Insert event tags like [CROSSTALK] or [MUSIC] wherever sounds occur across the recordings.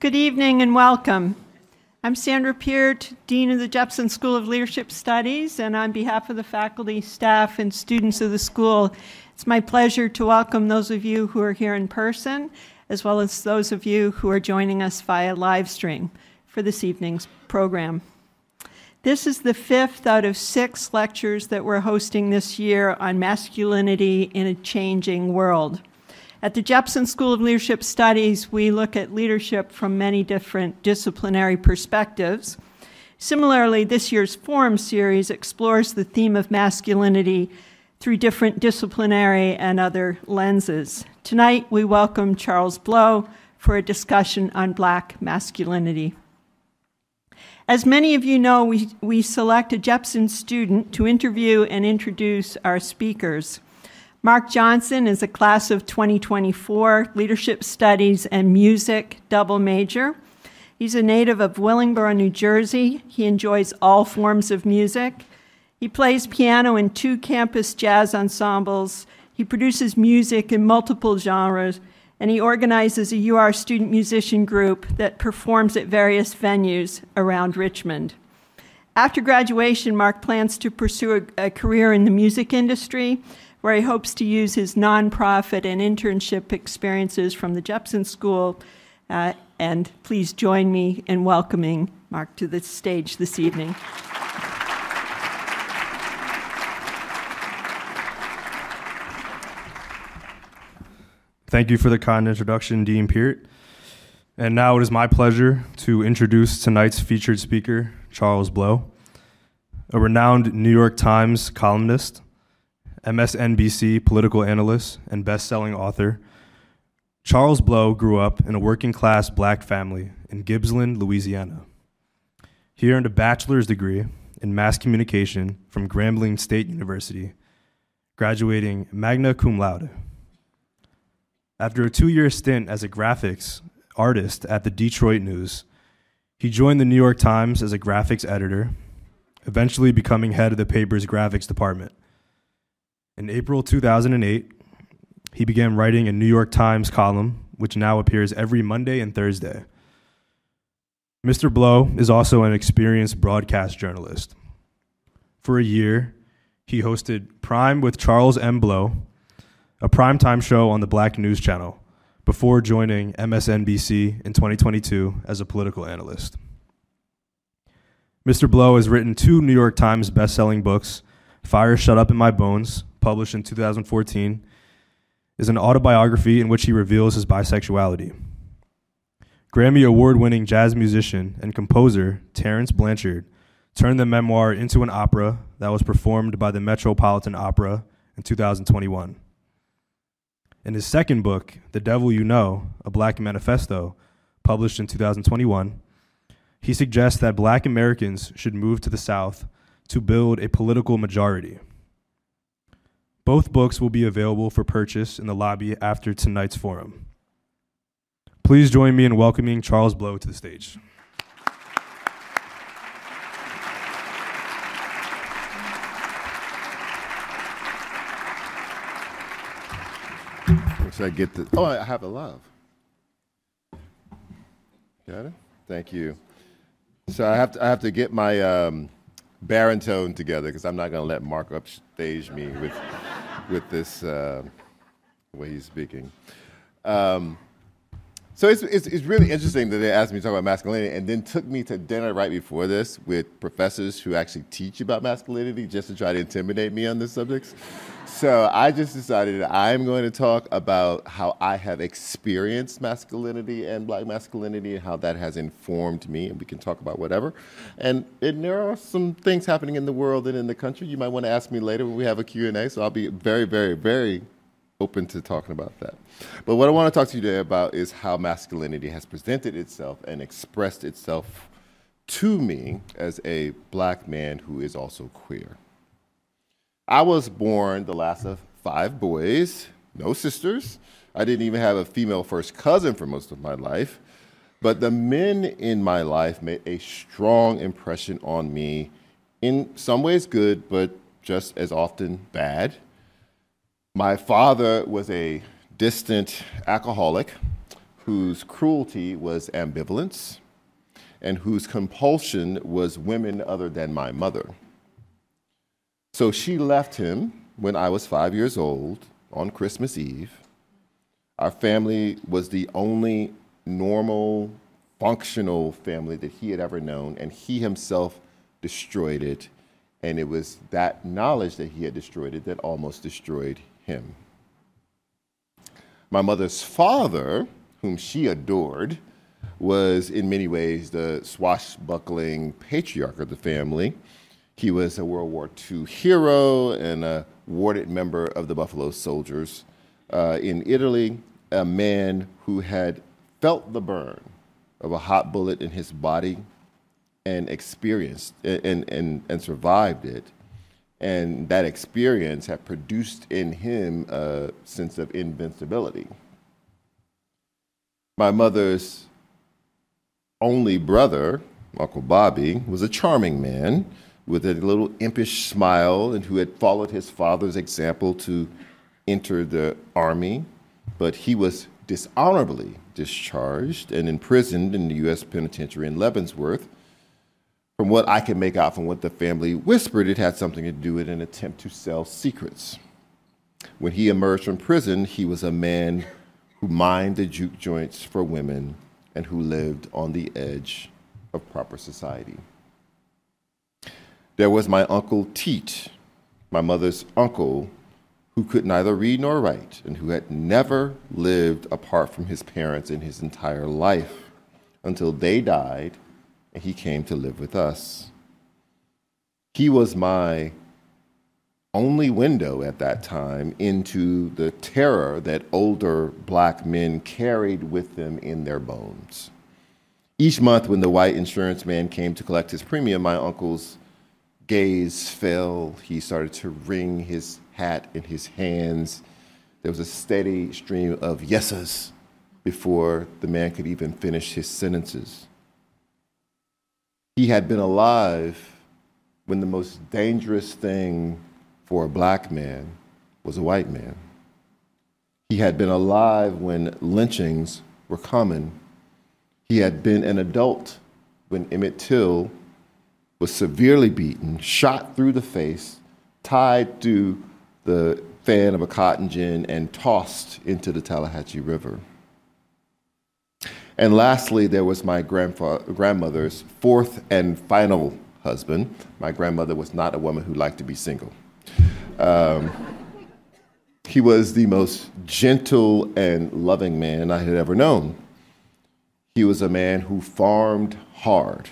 Good evening and welcome. I'm Sandra Peart, Dean of the Jepson School of Leadership Studies, and on behalf of the faculty, staff, and students of the school, it's my pleasure to welcome those of you who are here in person, as well as those of you who are joining us via live stream for this evening's program. This is the fifth out of six lectures that we're hosting this year on masculinity in a changing world. At the Jepson School of Leadership Studies, we look at leadership from many different disciplinary perspectives. Similarly, this year's Forum series explores the theme of masculinity through different disciplinary and other lenses. Tonight, we welcome Charles Blow for a discussion on black masculinity. As many of you know, we, we select a Jepson student to interview and introduce our speakers. Mark Johnson is a class of 2024 leadership studies and music double major. He's a native of Willingboro, New Jersey. He enjoys all forms of music. He plays piano in two campus jazz ensembles. He produces music in multiple genres, and he organizes a UR student musician group that performs at various venues around Richmond. After graduation, Mark plans to pursue a, a career in the music industry where he hopes to use his nonprofit and internship experiences from the Jepson School. Uh, and please join me in welcoming Mark to the stage this evening. Thank you for the kind introduction, Dean Peart. And now it is my pleasure to introduce tonight's featured speaker, Charles Blow, a renowned New York Times columnist MSNBC political analyst, and best selling author, Charles Blow grew up in a working class black family in Gibsland, Louisiana. He earned a bachelor's degree in mass communication from Grambling State University, graduating magna cum laude. After a two year stint as a graphics artist at the Detroit News, he joined the New York Times as a graphics editor, eventually becoming head of the paper's graphics department. In April 2008, he began writing a New York Times column, which now appears every Monday and Thursday. Mr. Blow is also an experienced broadcast journalist. For a year, he hosted Prime with Charles M. Blow, a primetime show on the Black News Channel, before joining MSNBC in 2022 as a political analyst. Mr. Blow has written two New York Times best-selling books, Fire Shut Up in My Bones published in 2014, is an autobiography in which he reveals his bisexuality. Grammy award winning jazz musician and composer Terence Blanchard turned the memoir into an opera that was performed by the Metropolitan Opera in 2021. In his second book, The Devil You Know, a Black Manifesto, published in 2021, he suggests that black Americans should move to the South to build a political majority. Both books will be available for purchase in the lobby after tonight's forum. Please join me in welcoming Charles Blow to the stage. Should I get the? Oh, I have a love. Got it. Thank you. So I have to, I have to get my um, baritone together because I'm not going to let Mark upstage me with with this uh, way he's speaking. Um, so it's, it's, it's, really interesting that they asked me to talk about masculinity and then took me to dinner right before this with professors who actually teach about masculinity just to try to intimidate me on this subject. So I just decided I'm going to talk about how I have experienced masculinity and black masculinity and how that has informed me, and we can talk about whatever. And, and there are some things happening in the world and in the country you might want to ask me later when we have a Q&A, so I'll be very, very, very open to talking about that. But what I want to talk to you today about is how masculinity has presented itself and expressed itself to me as a black man who is also queer. I was born the last of five boys, no sisters. I didn't even have a female first cousin for most of my life. But the men in my life made a strong impression on me, in some ways good, but just as often bad. My father was a distant alcoholic whose cruelty was ambivalence and whose compulsion was women other than my mother. So she left him when I was five years old on Christmas Eve. Our family was the only normal, functional family that he had ever known, and he himself destroyed it. And it was that knowledge that he had destroyed it that almost destroyed him. My mother's father, whom she adored, was in many ways the swashbuckling patriarch of the family. He was a World War II hero and a warded member of the Buffalo Soldiers. Uh, in Italy, a man who had felt the burn of a hot bullet in his body and experienced and, and, and survived it. And that experience had produced in him a sense of invincibility. My mother's only brother, Uncle Bobby, was a charming man with a little impish smile and who had followed his father's example to enter the army, but he was dishonorably discharged and imprisoned in the U.S. penitentiary in Leavenworth. From what I can make out from what the family whispered, it had something to do with an attempt to sell secrets. When he emerged from prison, he was a man who mined the juke joints for women and who lived on the edge of proper society. There was my uncle Teet, my mother's uncle, who could neither read nor write and who had never lived apart from his parents in his entire life until they died and he came to live with us. He was my only window at that time into the terror that older black men carried with them in their bones. Each month, when the white insurance man came to collect his premium, my uncle's gaze fell. He started to wring his hat in his hands. There was a steady stream of yeses before the man could even finish his sentences. He had been alive when the most dangerous thing for a black man was a white man. He had been alive when lynchings were common. He had been an adult when Emmett Till was severely beaten, shot through the face, tied to the fan of a cotton gin, and tossed into the Tallahatchie River. And lastly, there was my grandmother's fourth and final husband. My grandmother was not a woman who liked to be single. Um, he was the most gentle and loving man I had ever known. He was a man who farmed hard,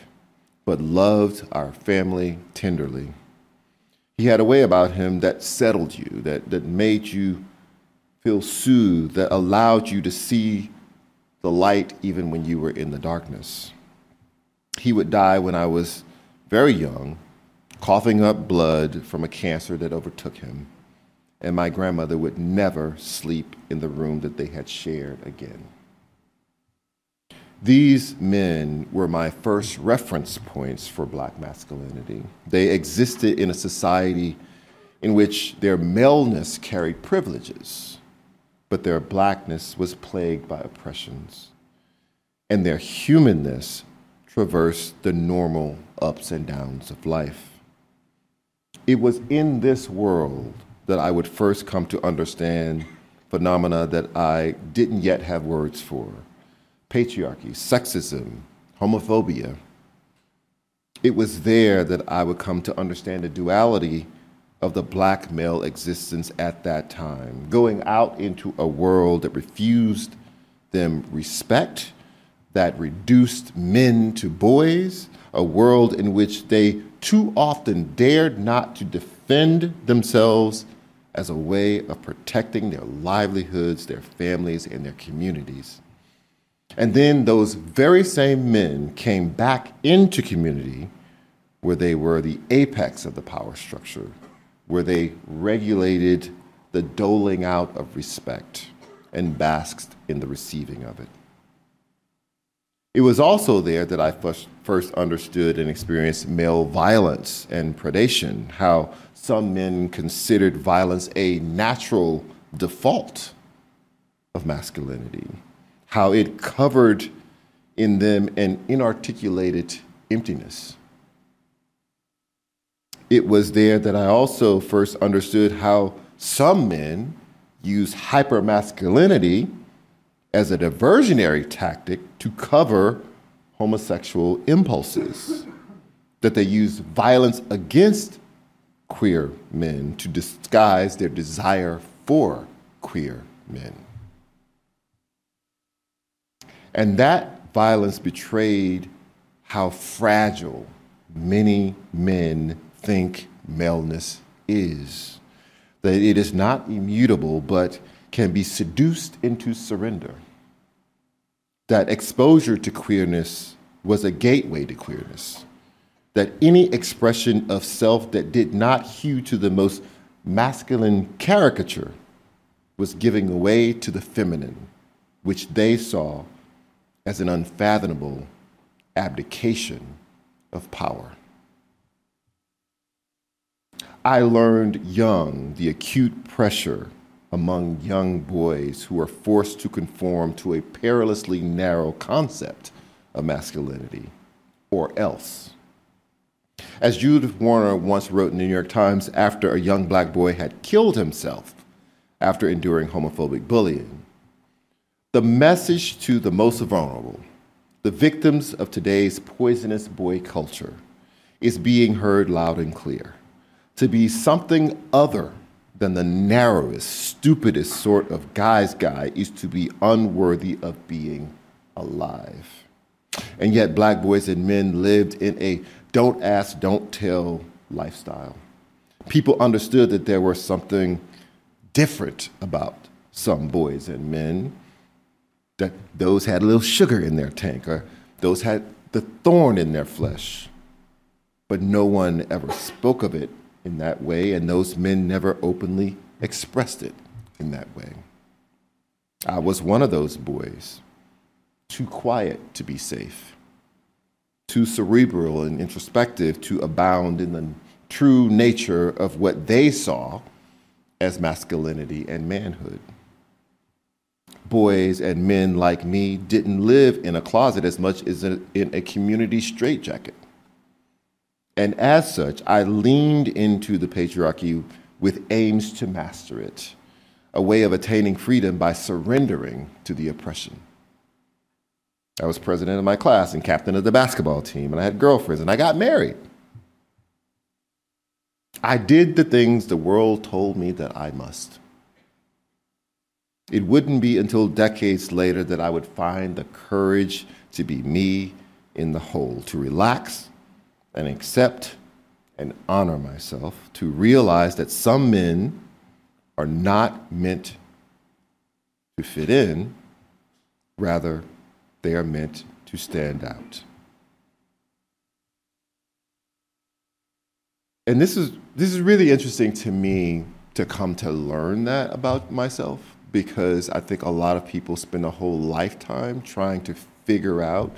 but loved our family tenderly. He had a way about him that settled you, that, that made you feel soothed, that allowed you to see the light even when you were in the darkness. He would die when I was very young, coughing up blood from a cancer that overtook him. And my grandmother would never sleep in the room that they had shared again. These men were my first reference points for black masculinity. They existed in a society in which their maleness carried privileges, but their blackness was plagued by oppressions, and their humanness traversed the normal ups and downs of life. It was in this world that I would first come to understand phenomena that I didn't yet have words for patriarchy, sexism, homophobia. It was there that I would come to understand the duality of the black male existence at that time, going out into a world that refused them respect, that reduced men to boys, a world in which they too often dared not to defend themselves as a way of protecting their livelihoods, their families, and their communities. And then those very same men came back into community where they were the apex of the power structure, where they regulated the doling out of respect and basked in the receiving of it. It was also there that I first understood and experienced male violence and predation, how some men considered violence a natural default of masculinity, how it covered in them an inarticulated emptiness. It was there that I also first understood how some men use hypermasculinity as a diversionary tactic to cover homosexual impulses, that they use violence against queer men to disguise their desire for queer men. And that violence betrayed how fragile many men think maleness is. That it is not immutable, but can be seduced into surrender. That exposure to queerness was a gateway to queerness. That any expression of self that did not hew to the most masculine caricature was giving way to the feminine, which they saw as an unfathomable abdication of power. I learned young the acute pressure among young boys who are forced to conform to a perilously narrow concept of masculinity, or else. As Judith Warner once wrote in the New York Times after a young black boy had killed himself after enduring homophobic bullying, the message to the most vulnerable, the victims of today's poisonous boy culture, is being heard loud and clear to be something other than the narrowest, stupidest sort of guy's guy is to be unworthy of being alive. And yet, black boys and men lived in a don't ask, don't tell lifestyle. People understood that there was something different about some boys and men, that those had a little sugar in their tank, or those had the thorn in their flesh. But no one ever spoke of it in that way, and those men never openly expressed it in that way. I was one of those boys, too quiet to be safe, too cerebral and introspective to abound in the true nature of what they saw as masculinity and manhood. Boys and men like me didn't live in a closet as much as in a community straitjacket. And as such, I leaned into the patriarchy with aims to master it, a way of attaining freedom by surrendering to the oppression. I was president of my class and captain of the basketball team, and I had girlfriends, and I got married. I did the things the world told me that I must. It wouldn't be until decades later that I would find the courage to be me in the whole, to relax and accept and honor myself to realize that some men are not meant to fit in, rather, they are meant to stand out. And this is, this is really interesting to me to come to learn that about myself because I think a lot of people spend a whole lifetime trying to figure out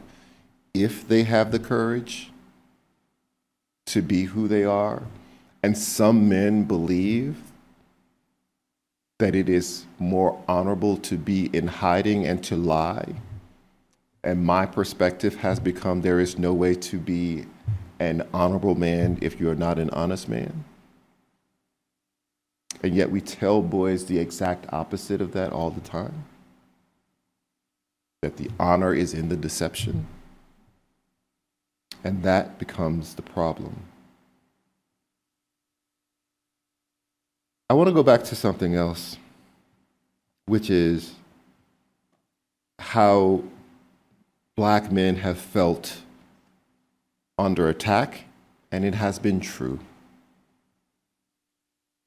if they have the courage to be who they are. And some men believe that it is more honorable to be in hiding and to lie. And my perspective has become there is no way to be an honorable man if you're not an honest man. And yet we tell boys the exact opposite of that all the time that the honor is in the deception. And that becomes the problem. I want to go back to something else, which is how black men have felt under attack, and it has been true.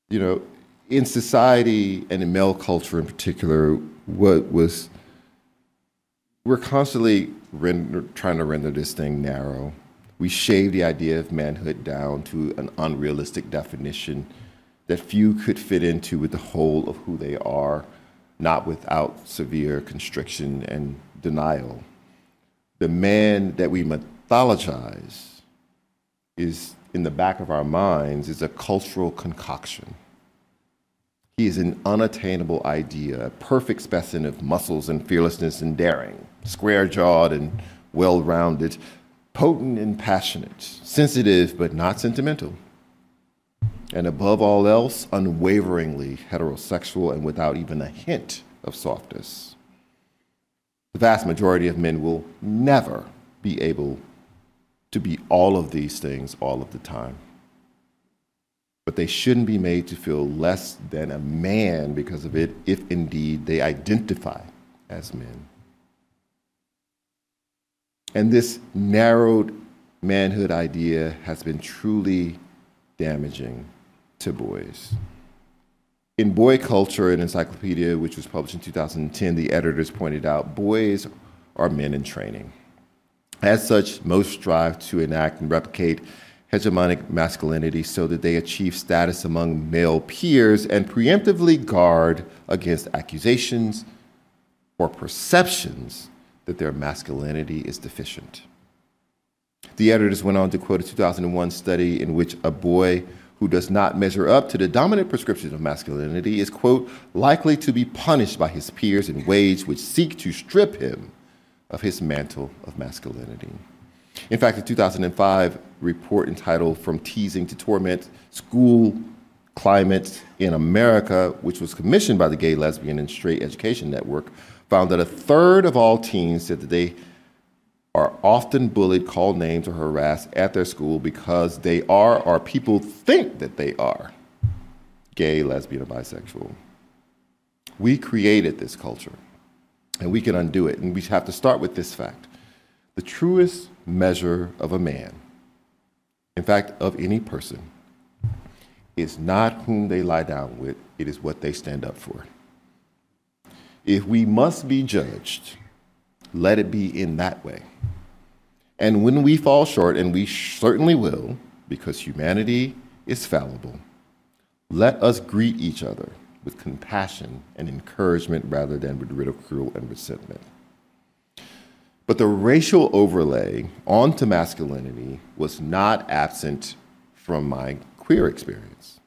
You know, in society and in male culture in particular, what was we're constantly render, trying to render this thing narrow. We shave the idea of manhood down to an unrealistic definition that few could fit into with the whole of who they are, not without severe constriction and denial. The man that we mythologize is in the back of our minds is a cultural concoction. He is an unattainable idea, a perfect specimen of muscles and fearlessness and daring, square jawed and well rounded, potent and passionate, sensitive but not sentimental, and above all else, unwaveringly heterosexual and without even a hint of softness. The vast majority of men will never be able to be all of these things all of the time. But they shouldn't be made to feel less than a man because of it, if indeed they identify as men. And this narrowed manhood idea has been truly damaging to boys. In Boy Culture, an encyclopedia which was published in 2010, the editors pointed out boys are men in training. As such, most strive to enact and replicate hegemonic masculinity so that they achieve status among male peers and preemptively guard against accusations or perceptions that their masculinity is deficient. The editors went on to quote a 2001 study in which a boy who does not measure up to the dominant prescription of masculinity is, quote, likely to be punished by his peers in ways which seek to strip him of his mantle of masculinity. In fact, a 2005 report entitled From Teasing to Torment School Climate in America, which was commissioned by the Gay, Lesbian, and Straight Education Network, found that a third of all teens said that they are often bullied, called names, or harassed at their school because they are, or people think that they are, gay, lesbian, or bisexual. We created this culture, and we can undo it. And we have to start with this fact the truest measure of a man, in fact, of any person, is not whom they lie down with, it is what they stand up for. If we must be judged, let it be in that way. And when we fall short, and we certainly will, because humanity is fallible, let us greet each other with compassion and encouragement rather than with ridicule and resentment. But the racial overlay onto masculinity was not absent from my queer experience.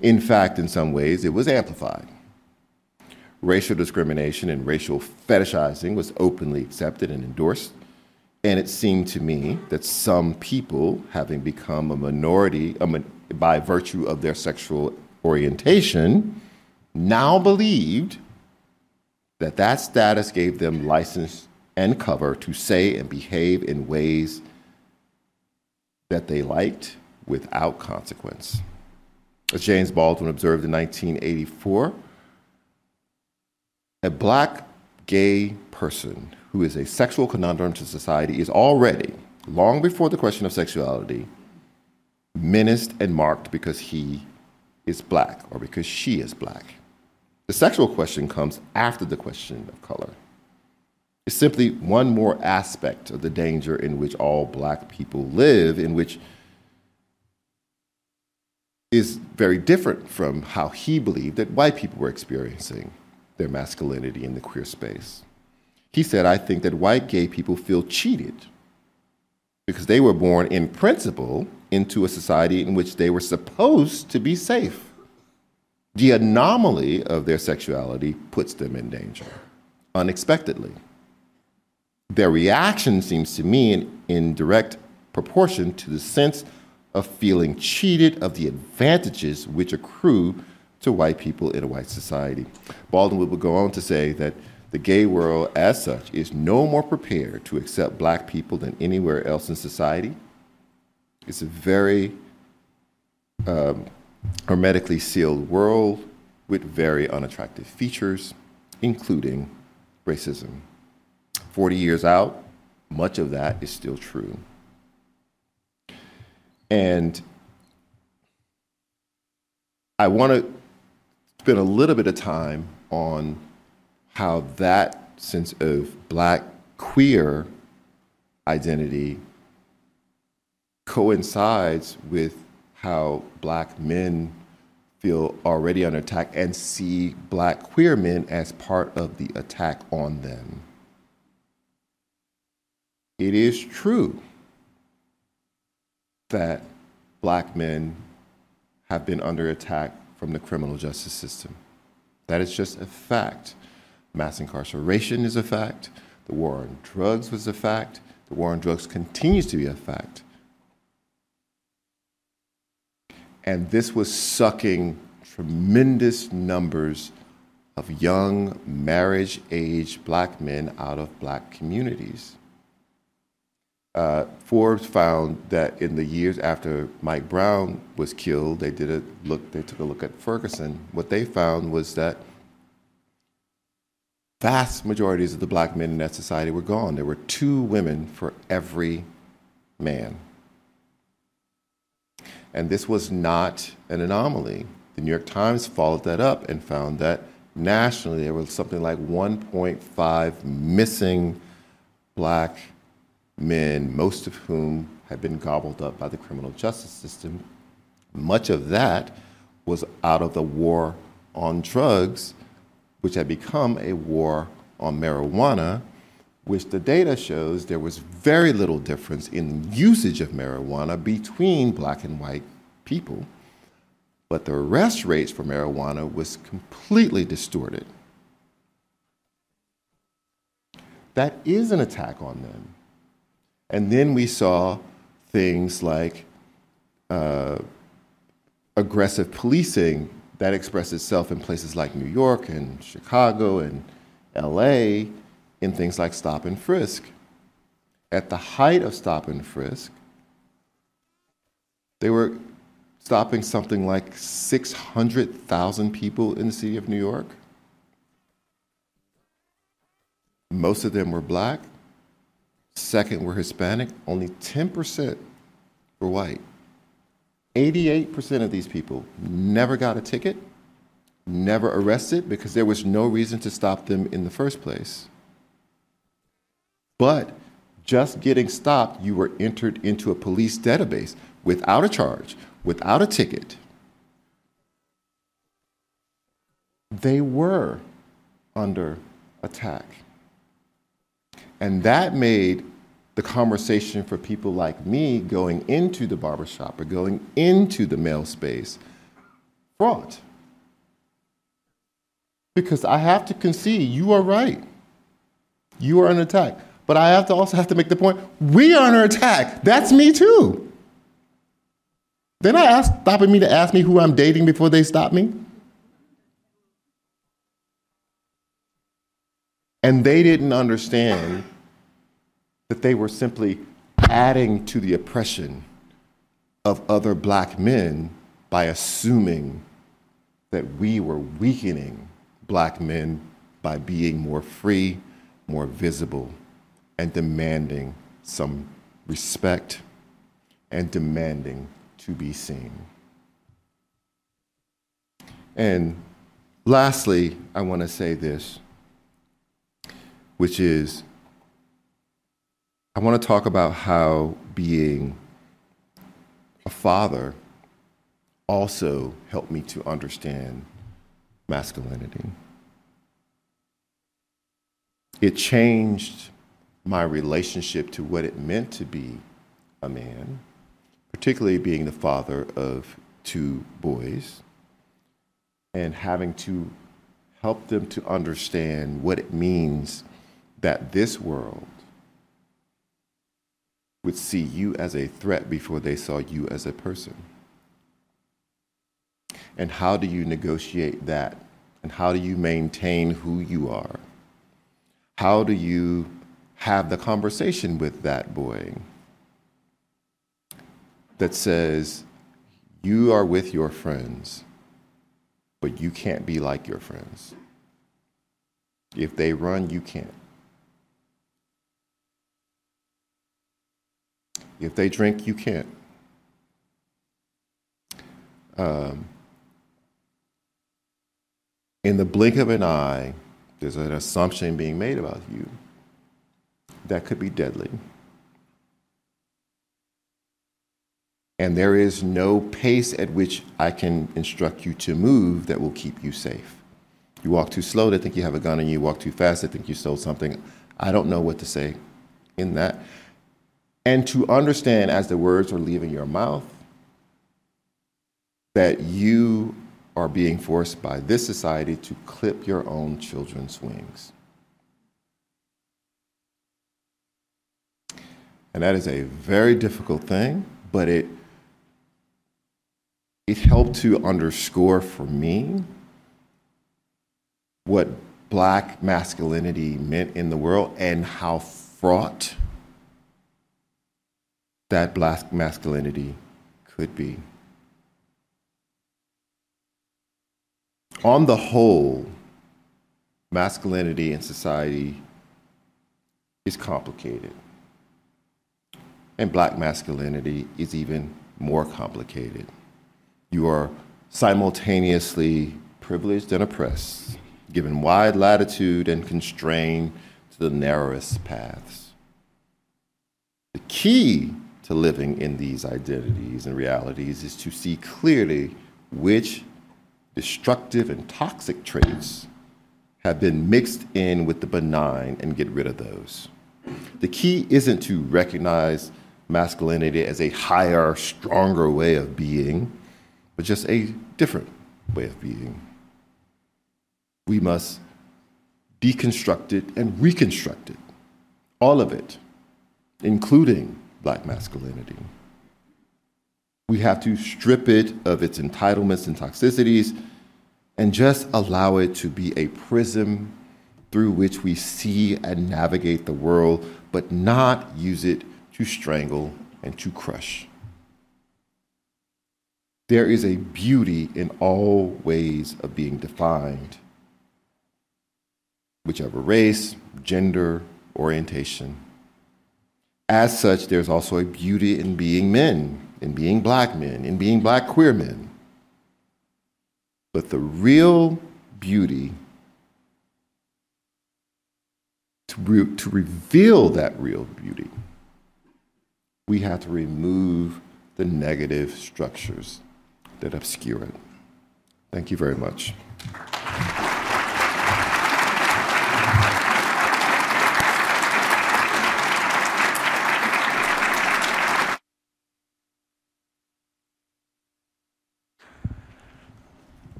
In fact, in some ways, it was amplified. Racial discrimination and racial fetishizing was openly accepted and endorsed. And it seemed to me that some people, having become a minority by virtue of their sexual orientation, now believed that that status gave them license and cover to say and behave in ways that they liked without consequence. As James Baldwin observed in 1984, a black gay person who is a sexual conundrum to society is already, long before the question of sexuality, menaced and marked because he is black or because she is black. The sexual question comes after the question of color It's simply one more aspect of the danger in which all black people live, in which is very different from how he believed that white people were experiencing their masculinity in the queer space. He said, I think that white gay people feel cheated because they were born in principle into a society in which they were supposed to be safe. The anomaly of their sexuality puts them in danger unexpectedly their reaction seems to me in, in direct proportion to the sense of feeling cheated of the advantages which accrue to white people in a white society. Baldwin would go on to say that the gay world, as such, is no more prepared to accept black people than anywhere else in society. It's a very um, hermetically sealed world with very unattractive features, including racism. 40 years out, much of that is still true. And I want to spend a little bit of time on how that sense of black queer identity coincides with how black men feel already under attack and see black queer men as part of the attack on them. It is true that black men have been under attack from the criminal justice system. That is just a fact. Mass incarceration is a fact. The war on drugs was a fact. The war on drugs continues to be a fact. And this was sucking tremendous numbers of young, marriage age black men out of black communities. Uh, Forbes found that in the years after Mike Brown was killed, they did a look. They took a look at Ferguson. What they found was that vast majorities of the black men in that society were gone. There were two women for every man, and this was not an anomaly. The New York Times followed that up and found that nationally there was something like 1.5 missing black men, most of whom had been gobbled up by the criminal justice system. Much of that was out of the war on drugs, which had become a war on marijuana, which the data shows there was very little difference in usage of marijuana between black and white people. But the arrest rates for marijuana was completely distorted. That is an attack on them. And then we saw things like uh, aggressive policing that expressed itself in places like New York and Chicago and LA in things like stop and frisk. At the height of stop and frisk, they were stopping something like 600,000 people in the city of New York. Most of them were black, Second were Hispanic, only 10% were white. 88% of these people never got a ticket, never arrested because there was no reason to stop them in the first place. But just getting stopped, you were entered into a police database without a charge, without a ticket. They were under attack. And that made the conversation for people like me going into the barbershop or going into the male space fraught. Because I have to concede, you are right. You are under attack. But I have to also have to make the point, we are under attack. That's me too. They're not stopping me to ask me who I'm dating before they stop me. And they didn't understand that they were simply adding to the oppression of other black men by assuming that we were weakening black men by being more free, more visible, and demanding some respect and demanding to be seen. And lastly, I want to say this which is I want to talk about how being a father also helped me to understand masculinity. It changed my relationship to what it meant to be a man, particularly being the father of two boys and having to help them to understand what it means that this world would see you as a threat before they saw you as a person? And how do you negotiate that? And how do you maintain who you are? How do you have the conversation with that boy that says, You are with your friends, but you can't be like your friends? If they run, you can't. If they drink, you can't. Um, in the blink of an eye, there's an assumption being made about you that could be deadly. And there is no pace at which I can instruct you to move that will keep you safe. You walk too slow, they think you have a gun, and you walk too fast, they think you stole something. I don't know what to say in that and to understand as the words are leaving your mouth that you are being forced by this society to clip your own children's wings. And that is a very difficult thing, but it, it helped to underscore for me what black masculinity meant in the world and how fraught that black masculinity could be. On the whole, masculinity in society is complicated. And black masculinity is even more complicated. You are simultaneously privileged and oppressed, given wide latitude and constrained to the narrowest paths. The key to living in these identities and realities is to see clearly which destructive and toxic traits have been mixed in with the benign and get rid of those. The key isn't to recognize masculinity as a higher, stronger way of being, but just a different way of being. We must deconstruct it and reconstruct it, all of it, including black masculinity. We have to strip it of its entitlements and toxicities and just allow it to be a prism through which we see and navigate the world, but not use it to strangle and to crush. There is a beauty in all ways of being defined, whichever race, gender, orientation. As such, there's also a beauty in being men, in being black men, in being black queer men. But the real beauty, to, re- to reveal that real beauty, we have to remove the negative structures that obscure it. Thank you very much.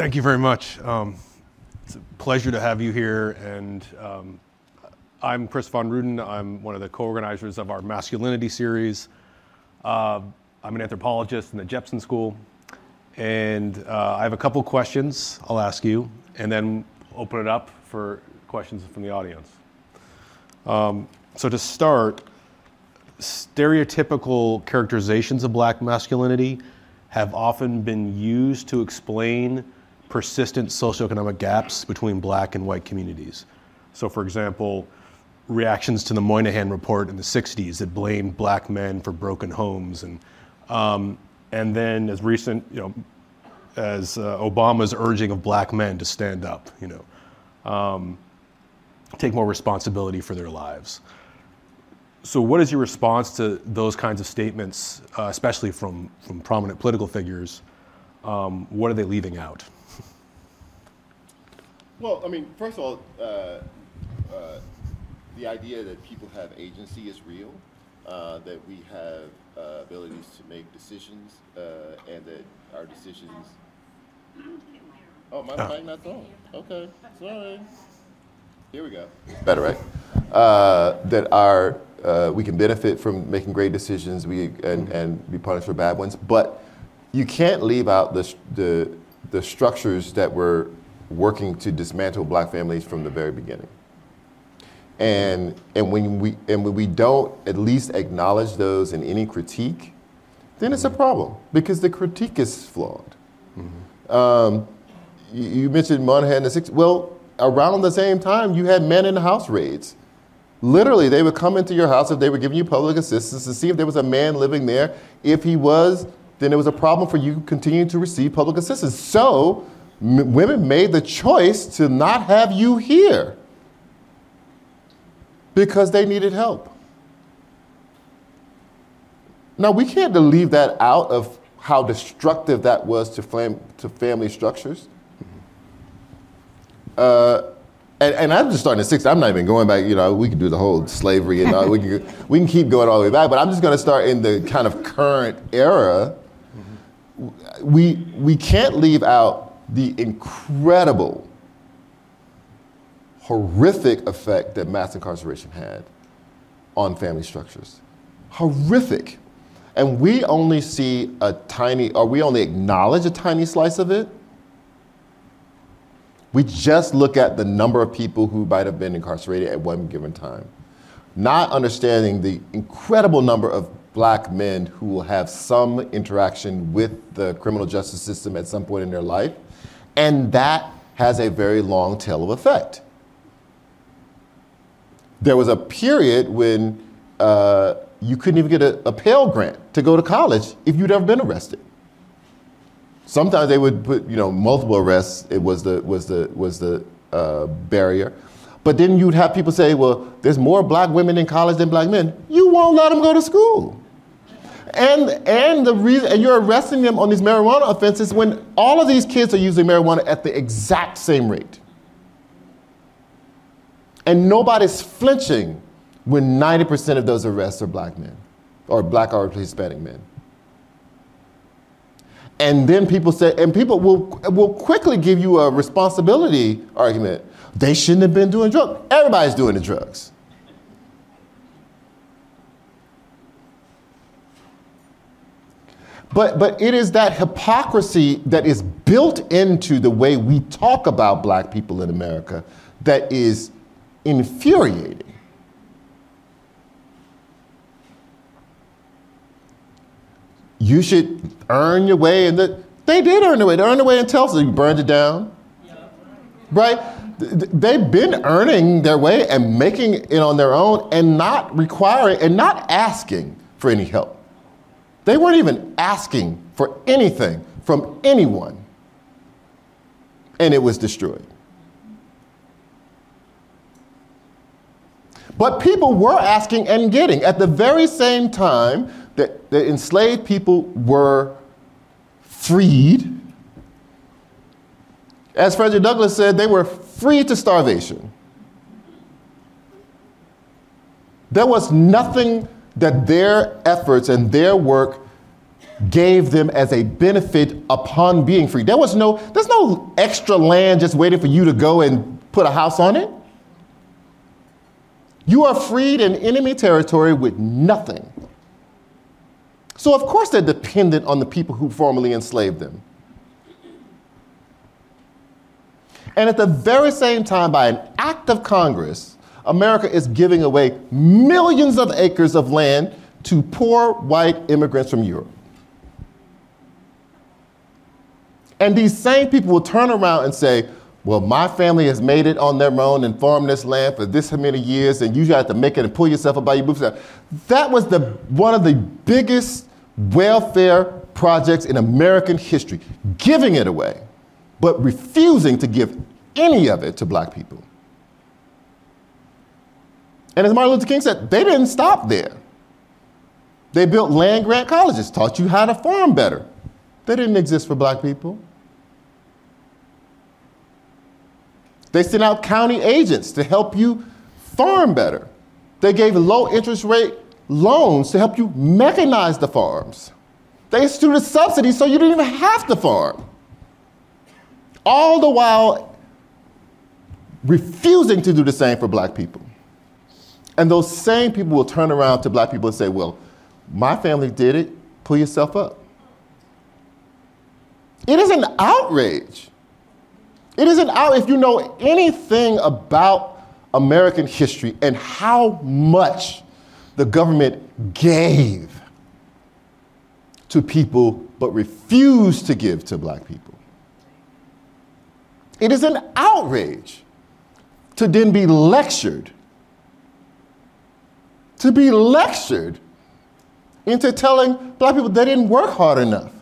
Thank you very much. Um, it's a pleasure to have you here, and um, I'm Chris Von Rueden. I'm one of the co-organizers of our masculinity series. Uh, I'm an anthropologist in the Jepson School, and uh, I have a couple questions I'll ask you, and then open it up for questions from the audience. Um, so to start, stereotypical characterizations of black masculinity have often been used to explain persistent socioeconomic gaps between black and white communities. So, for example, reactions to the Moynihan Report in the 60s that blamed black men for broken homes, and um, and then as recent, you know, as uh, Obama's urging of black men to stand up, you know, um, take more responsibility for their lives. So, what is your response to those kinds of statements, uh, especially from from prominent political figures? Um, what are they leaving out? Well, I mean, first of all, uh, uh, the idea that people have agency is real, uh, that we have uh, abilities to make decisions, uh, and that our decisions. Oh, my mic not on. Okay, sorry. Here we go. Better, right? Uh, that our uh, we can benefit from making great decisions, we and, and be punished for bad ones, but you can't leave out the the the structures that were working to dismantle black families from the very beginning. And, and, when we, and when we don't at least acknowledge those in any critique, then it's a problem because the critique is flawed. Um, you, you mentioned Moynihan in the 60s. Well, around the same time, you had men in the house raids. Literally, they would come into your house if they were giving you public assistance to see if there was a man living there. If he was, then it was a problem for you continuing to receive public assistance. So, m- women made the choice to not have you here because they needed help. Now, we can't leave that out of how destructive that was to, fam- to family structures. Uh, and, and I'm just starting at 60. I'm not even going back, you know, we can do the whole slavery and all, we, can, we can keep going all the way back, but I'm just going to start in the kind of current era we, we can't leave out the incredible, horrific effect that mass incarceration had on family structures. Horrific. And we only see a tiny, or we only acknowledge a tiny slice of it. We just look at the number of people who might have been incarcerated at one given time, not understanding the incredible number of black men who will have some interaction with the criminal justice system at some point in their life. And that has a very long tail of effect. There was a period when uh, you couldn't even get a, a Pell Grant to go to college if you'd ever been arrested. Sometimes they would put, you know, multiple arrests. It was the was the was the uh, barrier. But then you'd have people say, well, there's more black women in college than black men. You won't let them go to school. And, and the reason, and you're arresting them on these marijuana offenses when all of these kids are using marijuana at the exact same rate. And nobody's flinching when 90% of those arrests are black men, or black or Hispanic men. And then people say, and people will, will quickly give you a responsibility argument. They shouldn't have been doing drugs. Everybody's doing the drugs. But, but it is that hypocrisy that is built into the way we talk about black people in America that is infuriating. You should earn your way, and the, they did earn their way. They earned their way in Tulsa. You burned it down, right? They've been earning their way and making it on their own, and not requiring and not asking for any help. They weren't even asking for anything from anyone, and it was destroyed. But people were asking and getting. At the very same time that the enslaved people were freed, as Frederick Douglass said, they were free to starvation. There was nothing that their efforts and their work gave them as a benefit upon being free. There was no, there's no extra land just waiting for you to go and put a house on it. You are freed in enemy territory with nothing. So, of course, they're dependent on the people who formerly enslaved them. And at the very same time, by an act of Congress, America is giving away millions of acres of land to poor white immigrants from Europe. And these same people will turn around and say, well, my family has made it on their own and farmed this land for this many years, and you have to make it and pull yourself up by your bootstraps. That was the, one of the biggest welfare projects in American history, giving it away, but refusing to give any of it to black people. And as Martin Luther King said, they didn't stop there. They built land grant colleges, taught you how to farm better. They didn't exist for black people. They sent out county agents to help you farm better. They gave low interest rate loans to help you mechanize the farms. They instituted subsidies so you didn't even have to farm. All the while refusing to do the same for black people. And those same people will turn around to black people and say, well, my family did it, pull yourself up. It is an outrage. It is an out if you know anything about American history and how much the government gave to people but refused to give to black people. It is an outrage to then be lectured, to be lectured into telling black people they didn't work hard enough.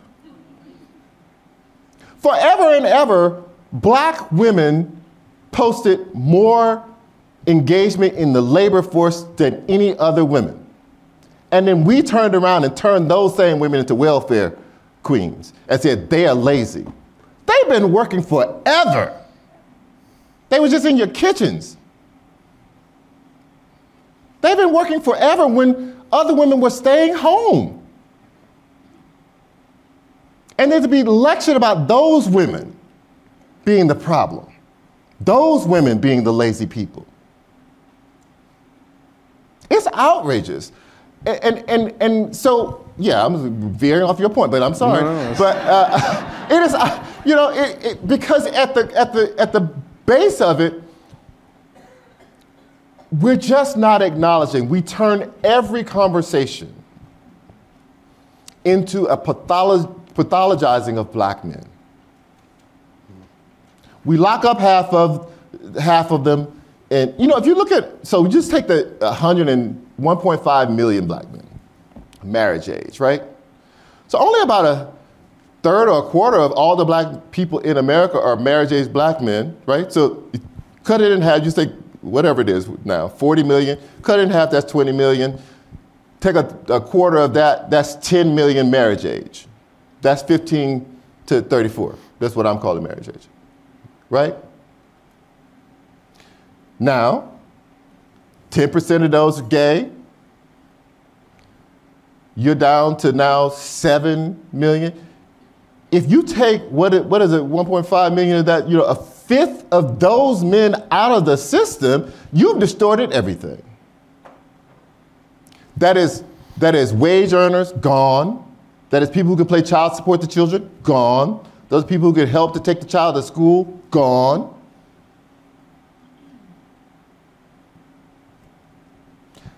Forever and ever, black women posted more engagement in the labor force than any other women. And then we turned around and turned those same women into welfare queens and said they are lazy. They've been working forever. They were just in your kitchens. They've been working forever when other women were staying home. And then to be lectured about those women being the problem, those women being the lazy people. It's outrageous. And, and, and, so, yeah, I'm veering off your point, but I'm sorry. No. but uh, [LAUGHS] it is, uh, you know, it, it, because at the, at, the, at the base of it, we're just not acknowledging. We turn every conversation into a patholo- pathologizing of black men. We lock up half of half of them, and you know if you look at so we just take the 100 and 1.5 million black men, marriage age, right? So only about a third or a quarter of all the black people in America are marriage age black men, right? So cut it in half. You say whatever it is now, 40 million. Cut it in half. That's 20 million. Take a, a quarter of that. That's 10 million marriage age. That's 15 to 34. That's what I'm calling marriage age right? Now, 10% of those are gay. You're down to now 7 million. If you take, what, what is it, 1.5 million of that, you know, a fifth of those men out of the system, you've distorted everything. That is, that is wage earners, gone. That is people who can play child support to children, gone. Those people who could help to take the child to school, gone.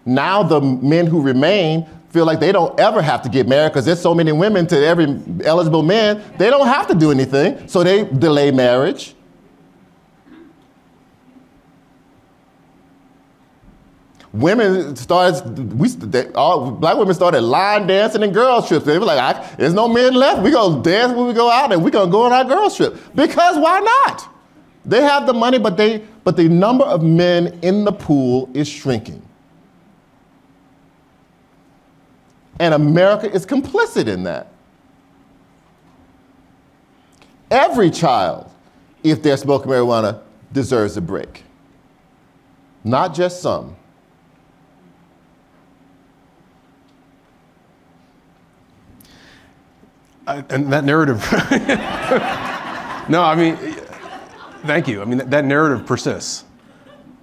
Now the men who remain feel like they don't ever have to get married because there's so many women to every eligible man, they don't have to do anything, so they delay marriage. Women started, we, they, all black women started line dancing and girls trips. They were like, there's no men left. We gonna dance when we go out and we gonna go on our girls trip. Because why not? They have the money, but they, but the number of men in the pool is shrinking. And America is complicit in that. Every child, if they're smoking marijuana, deserves a break. Not just some. I, and that narrative. [LAUGHS] no, I mean, thank you. I mean, that, that narrative persists.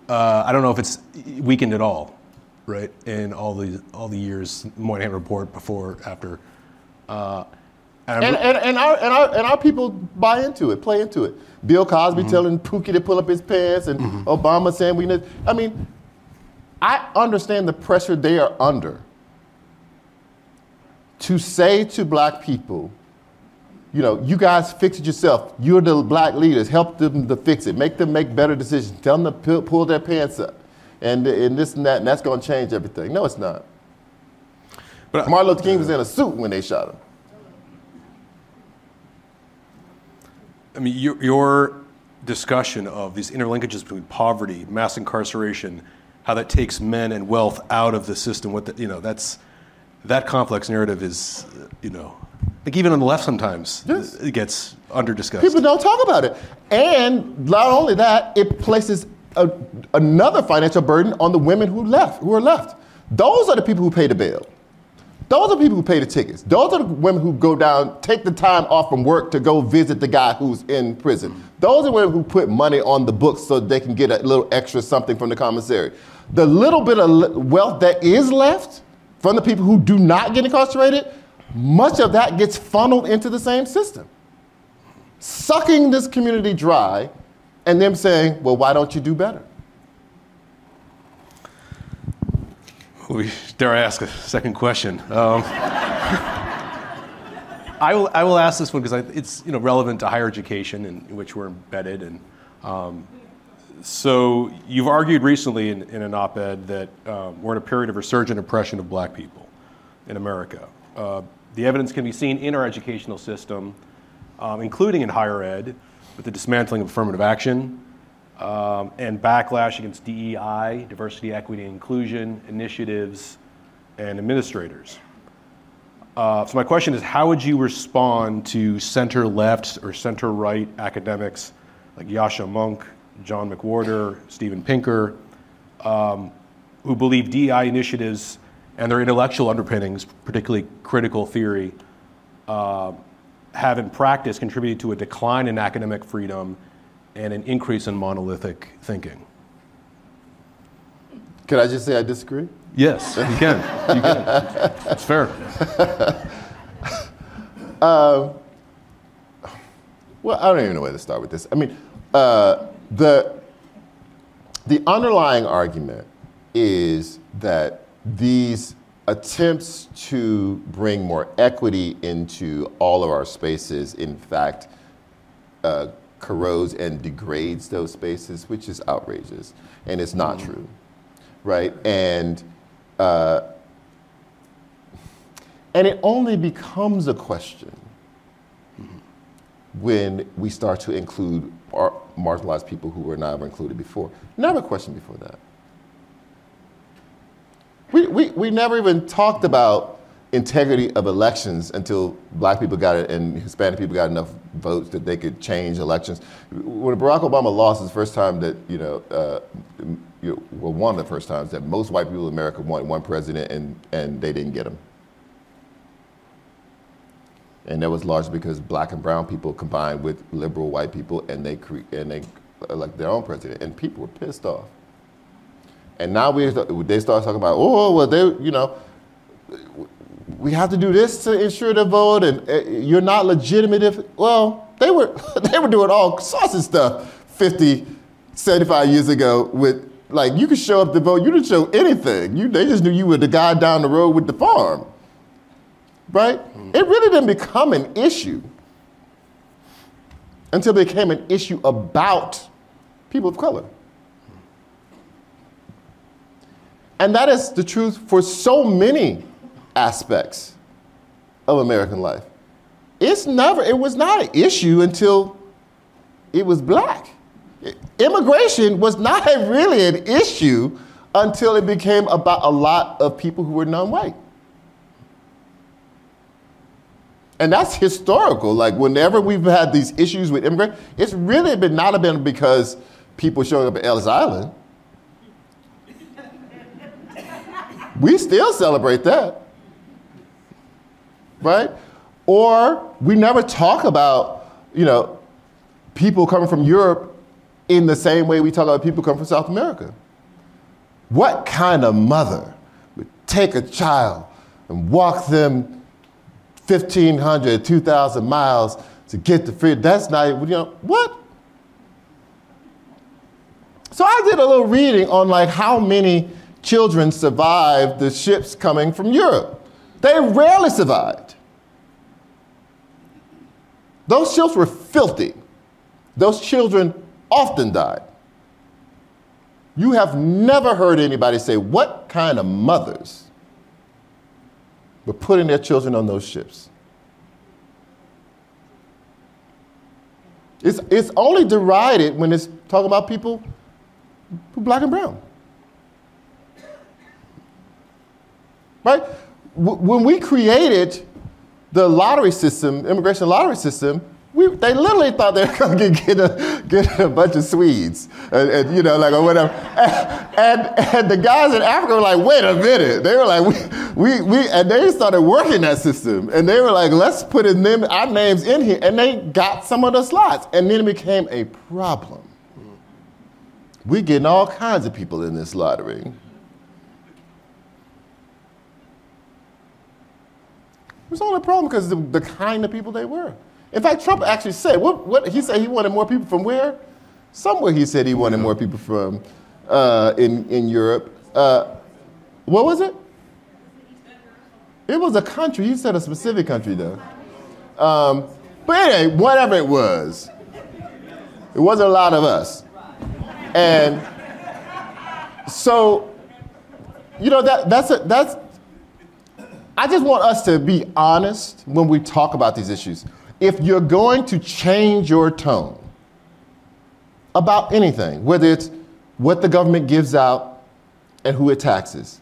Uh, I don't know if it's weakened at all, right? In all the all the years, Moynihan report before, after. Uh, and, and, and, and, our, and, our, and our people buy into it, play into it. Bill Cosby mm-hmm. telling Pookie to pull up his pants, and mm-hmm. Obama saying we need. I mean, I understand the pressure they are under to say to black people, you know, you guys fix it yourself. You're the black leaders. Help them to fix it. Make them make better decisions. Tell them to pull their pants up. And, and this and that, and that's going to change everything. No, it's not. But Martin Luther King was in a suit when they shot him. I mean, your, your discussion of these interlinkages between poverty, mass incarceration, how that takes men and wealth out of the system. What the, you know, that's that complex narrative is, you know, like even on the left sometimes yes. it gets under discussed. People don't talk about it. And not only that, it places a, another financial burden on the women who left, who are left. Those are the people who pay the bill. Those are the people who pay the tickets. Those are the women who go down, take the time off from work to go visit the guy who's in prison. Those are women who put money on the books so they can get a little extra something from the commissary. The little bit of wealth that is left, from the people who do not get incarcerated, much of that gets funneled into the same system, sucking this community dry and them saying, well, why don't you do better? We, dare I ask a second question? Um, [LAUGHS] I, will, I will ask this one because it's you know, relevant to higher education in, in which we're embedded. And um, so you've argued recently in, in an op-ed that um, we're in a period of resurgent oppression of black people in America. Uh, the evidence can be seen in our educational system, um, including in higher ed, with the dismantling of affirmative action um, and backlash against DEI, diversity, equity, and inclusion initiatives and administrators. Uh, so my question is, how would you respond to center-left or center-right academics like Yascha Mounk, John McWhorter, Steven Pinker, um, who believe DEI initiatives and their intellectual underpinnings, particularly critical theory, uh, have in practice contributed to a decline in academic freedom and an increase in monolithic thinking. Can I just say I disagree? Yes, you can. You can. It's fair. [LAUGHS] Well, I don't even know where to start with this. I mean, uh, the the underlying argument is that these attempts to bring more equity into all of our spaces, in fact, uh, corrodes and degrades those spaces, which is outrageous, and it's not true, right? And uh, and it only becomes a question when we start to include our marginalized people who were never included before. Never questioned before that. We, we, we never even talked about integrity of elections until black people got it and Hispanic people got enough votes that they could change elections. When Barack Obama lost, it's the first time that, you know, uh, you know, well, one of the first times that most white people in America wanted one president and, and they didn't get him. And that was largely because black and brown people combined with liberal white people and they, cre- and they elected their own president. And people were pissed off. And now we, they start talking about, oh, well, they, you know, we have to do this to ensure the vote, and uh, you're not legitimate if, well, they were, [LAUGHS] they were doing all sorts of stuff 50, 75 years ago with, like, you could show up to vote, you didn't show anything. You, they just knew you were the guy down the road with the farm, right? It really didn't become an issue until it became an issue about people of color. And that is the truth for so many aspects of American life. It's never, it was not an issue until it was black. Immigration was not [LAUGHS] really an issue until it became about a lot of people who were non-white. And that's historical. Like whenever we've had these issues with immigrants, it's really been not been because people showing up at Ellis Island. We still celebrate that. Right? Or we never talk about, you know, people coming from Europe in the same way we talk about people coming from South America. What kind of mother would take a child and walk them 1,500, 2,000 miles to get the freedom? That's not, you know, what? So I did a little reading on like how many children survived the ships coming from Europe. They rarely survived. Those ships were filthy. Those children often died. You have never heard anybody say, What kind of mothers were putting their children on those ships? It's, it's only derided when it's talking about people who are black and brown. Right? When we created the lottery system, immigration lottery system, we, they literally thought they were going to get a, get a bunch of Swedes, and, and, you know, like or whatever. And, and, and the guys in Africa were like, wait a minute. They were like, we, we, we, and they started working that system, and they were like, let's put in them, our names in here, and they got some of the slots, and then it became a problem. We're getting all kinds of people in this lottery. Was only a problem because of the, the kind of people they were. In fact, Trump actually said, what, what, he said he wanted more people from where? Somewhere he said he wanted more people from uh, in, in Europe. Uh, what was it? It was a country. He said a specific country, though. Um, but anyway, whatever it was, it wasn't a lot of us. And so, you know, that, that's, a, that's, I just want us to be honest when we talk about these issues if you're going to change your tone about anything, whether it's what the government gives out and who it taxes,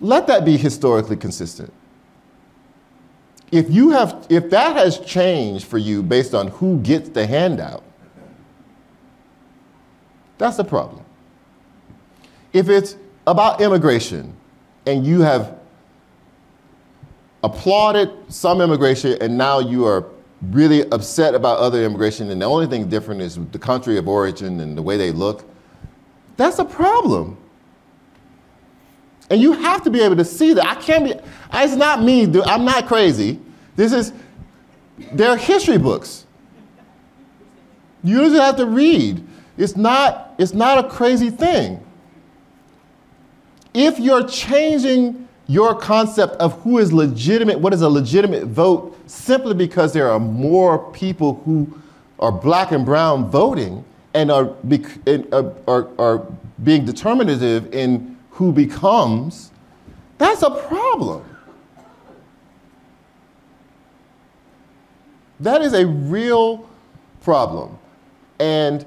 let that be historically consistent. If you have if that has changed for you based on who gets the handout, that's the problem. If it's about immigration and you have applauded some immigration and now you are really upset about other immigration and the only thing different is the country of origin and the way they look, that's a problem. And you have to be able to see that. I can't be, it's not me, dude. I'm not crazy. This is, there are history books. You just have to read. It's not, it's not a crazy thing. If you're changing your concept of who is legitimate, what is a legitimate vote, simply because there are more people who are black and brown voting and are, uh, are, are being determinative in who becomes, that's a problem. That is a real problem. And,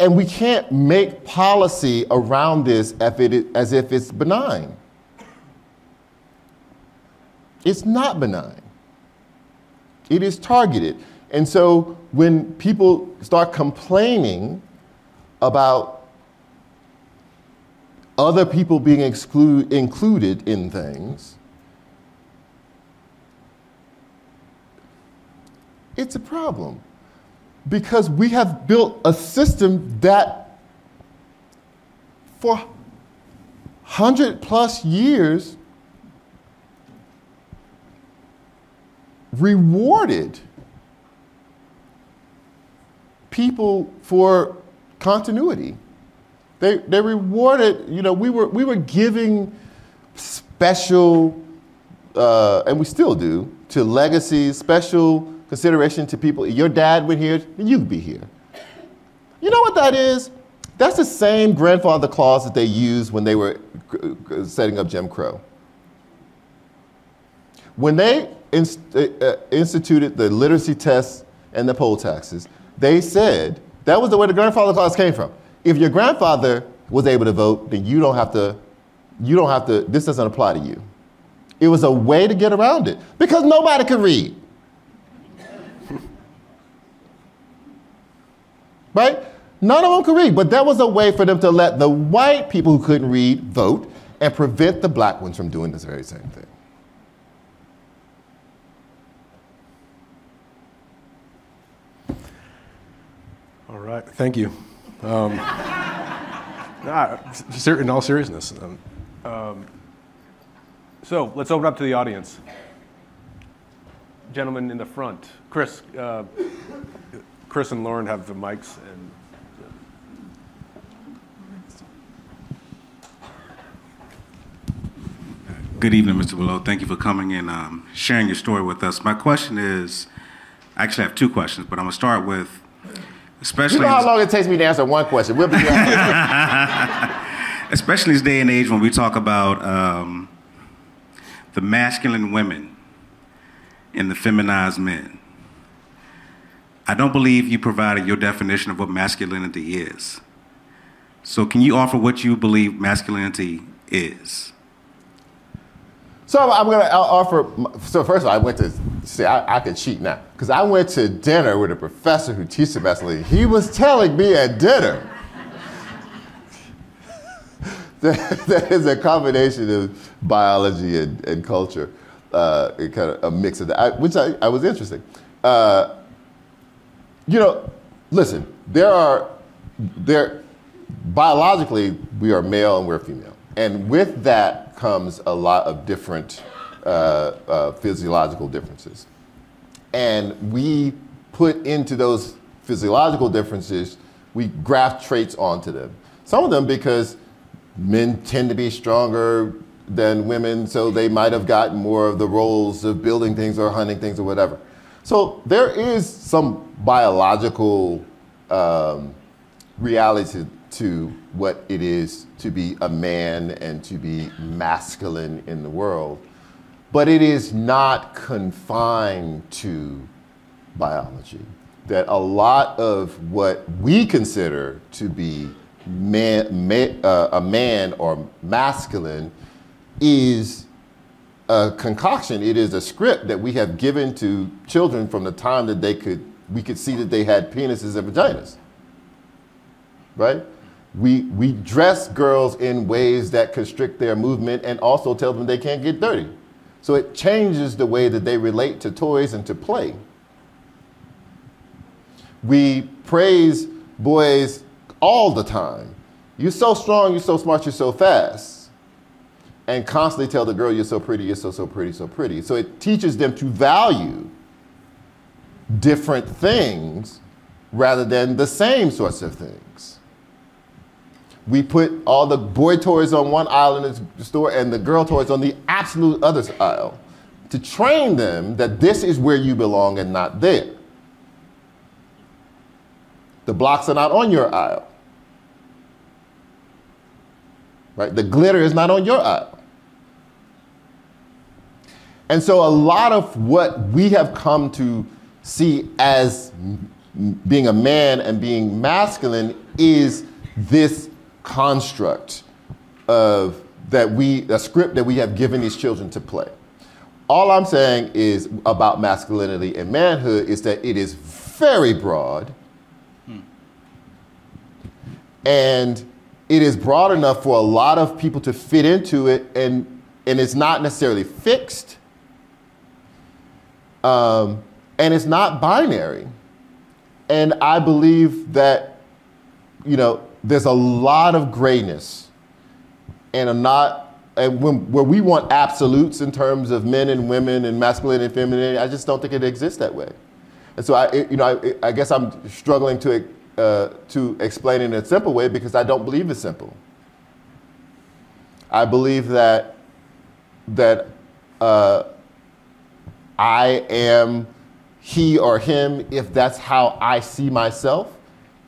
and we can't make policy around this as if it's benign. It's not benign. It is targeted. And so when people start complaining about other people being exclude, included in things, it's a problem. Because we have built a system that for 100 plus years rewarded people for continuity. They, they rewarded, you know, we were, we were giving special, uh, and we still do, to legacies, special consideration to people. Your dad went here, you'd be here. You know what that is? That's the same grandfather clause that they used when they were setting up Jim Crow. When they inst- uh, uh, instituted the literacy tests and the poll taxes, they said that was the way the grandfather clause came from. If your grandfather was able to vote, then you don't have to, you don't have to, this doesn't apply to you. It was a way to get around it because nobody could read. [LAUGHS] right? None of them could read, but that was a way for them to let the white people who couldn't read vote and prevent the black ones from doing this very same thing. All right, thank you. Um, [LAUGHS] nah, in all seriousness. Um, um, so let's open up to the audience. Gentlemen in the front, Chris. Uh, Chris and Lauren have the mics and. Good evening, Mr. Blow. Thank you for coming and um, sharing your story with us. My question is, I actually have two questions, but I'm gonna start with, especially. You know how long it takes me to answer one question. We'll be [LAUGHS] especially this day and age when we talk about um, the masculine women and the feminized men. I don't believe you provided your definition of what masculinity is. So, can you offer what you believe masculinity is? So I'm going to offer. So first of all, I went to see. I, I could cheat now because I went to dinner with a professor who teaches masculinity. He was telling me at dinner [LAUGHS] that, that is a combination of biology and, and culture, uh, kind of a mix of that, which I, I was interesting. Uh, you know, listen, there are, there, biologically, we are male and we're female. And with that comes a lot of different uh, uh, physiological differences. And we put into those physiological differences, we graft traits onto them. Some of them because men tend to be stronger than women, so they might have gotten more of the roles of building things or hunting things or whatever. So there is some biological um, reality to what it is to be a man and to be masculine in the world. But it is not confined to biology. That a lot of what we consider to be man, uh, a man or masculine is a concoction. It is a script that we have given to children from the time that they could, we could see that they had penises and vaginas. Right? We, we dress girls in ways that constrict their movement and also tell them they can't get dirty. So it changes the way that they relate to toys and to play. We praise boys all the time. You're so strong, you're so smart, you're so fast. And constantly tell the girl, you're so pretty, you're so, so pretty, so pretty. So it teaches them to value different things rather than the same sorts of things. We put all the boy toys on one aisle in the store and the girl toys on the absolute other aisle to train them that this is where you belong and not there. The blocks are not on your aisle. Right? The glitter is not on your aisle. And so a lot of what we have come to see as being a man and being masculine is this construct of that we a script that we have given these children to play. All I'm saying is about masculinity and manhood is that it is very broad. Hmm. And it is broad enough for a lot of people to fit into it and and it's not necessarily fixed. Um, and it's not binary. And I believe that, you know, there's a lot of grayness and a not and when, where we want absolutes in terms of men and women and masculinity and femininity, I just don't think it exists that way. And so I, you know, I, I guess I'm struggling to, uh, to explain in a simple way because I don't believe it's simple. I believe that, that uh, I am he or him if that's how I see myself.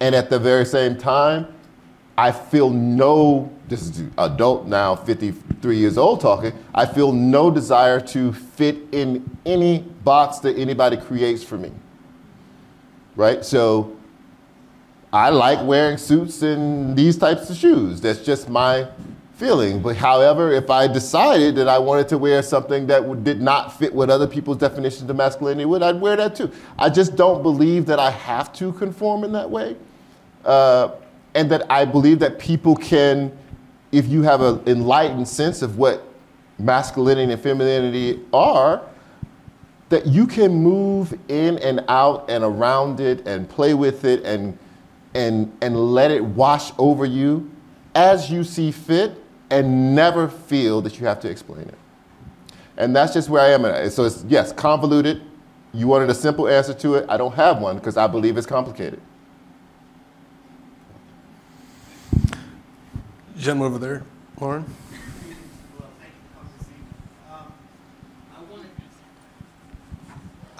And at the very same time, I feel no, this is adult now, 53 years old talking, I feel no desire to fit in any box that anybody creates for me. Right? So I like wearing suits and these types of shoes. That's just my feeling. But however, if I decided that I wanted to wear something that did not fit what other people's definitions of masculinity would, I'd wear that too. I just don't believe that I have to conform in that way. Uh, and that I believe that people can, if you have an enlightened sense of what masculinity and femininity are, that you can move in and out and around it and play with it and, and, and let it wash over you as you see fit and never feel that you have to explain it. And that's just where I am at. So it's, yes, convoluted. You wanted a simple answer to it. I don't have one because I believe it's complicated. Gentleman over there, Lauren.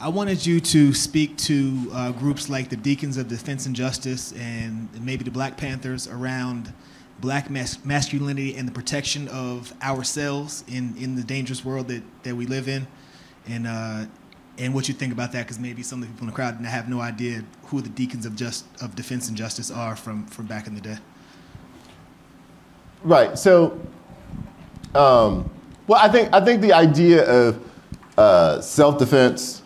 I wanted you to speak to uh, groups like the Deacons of Defense and Justice and maybe the Black Panthers around black mas- masculinity and the protection of ourselves in, in the dangerous world that, that we live in, and uh, and what you think about that, because maybe some of the people in the crowd have no idea who the deacons of just of defense and justice are from from back in the day. Right. So, um, well, I think I think the idea of uh, self defense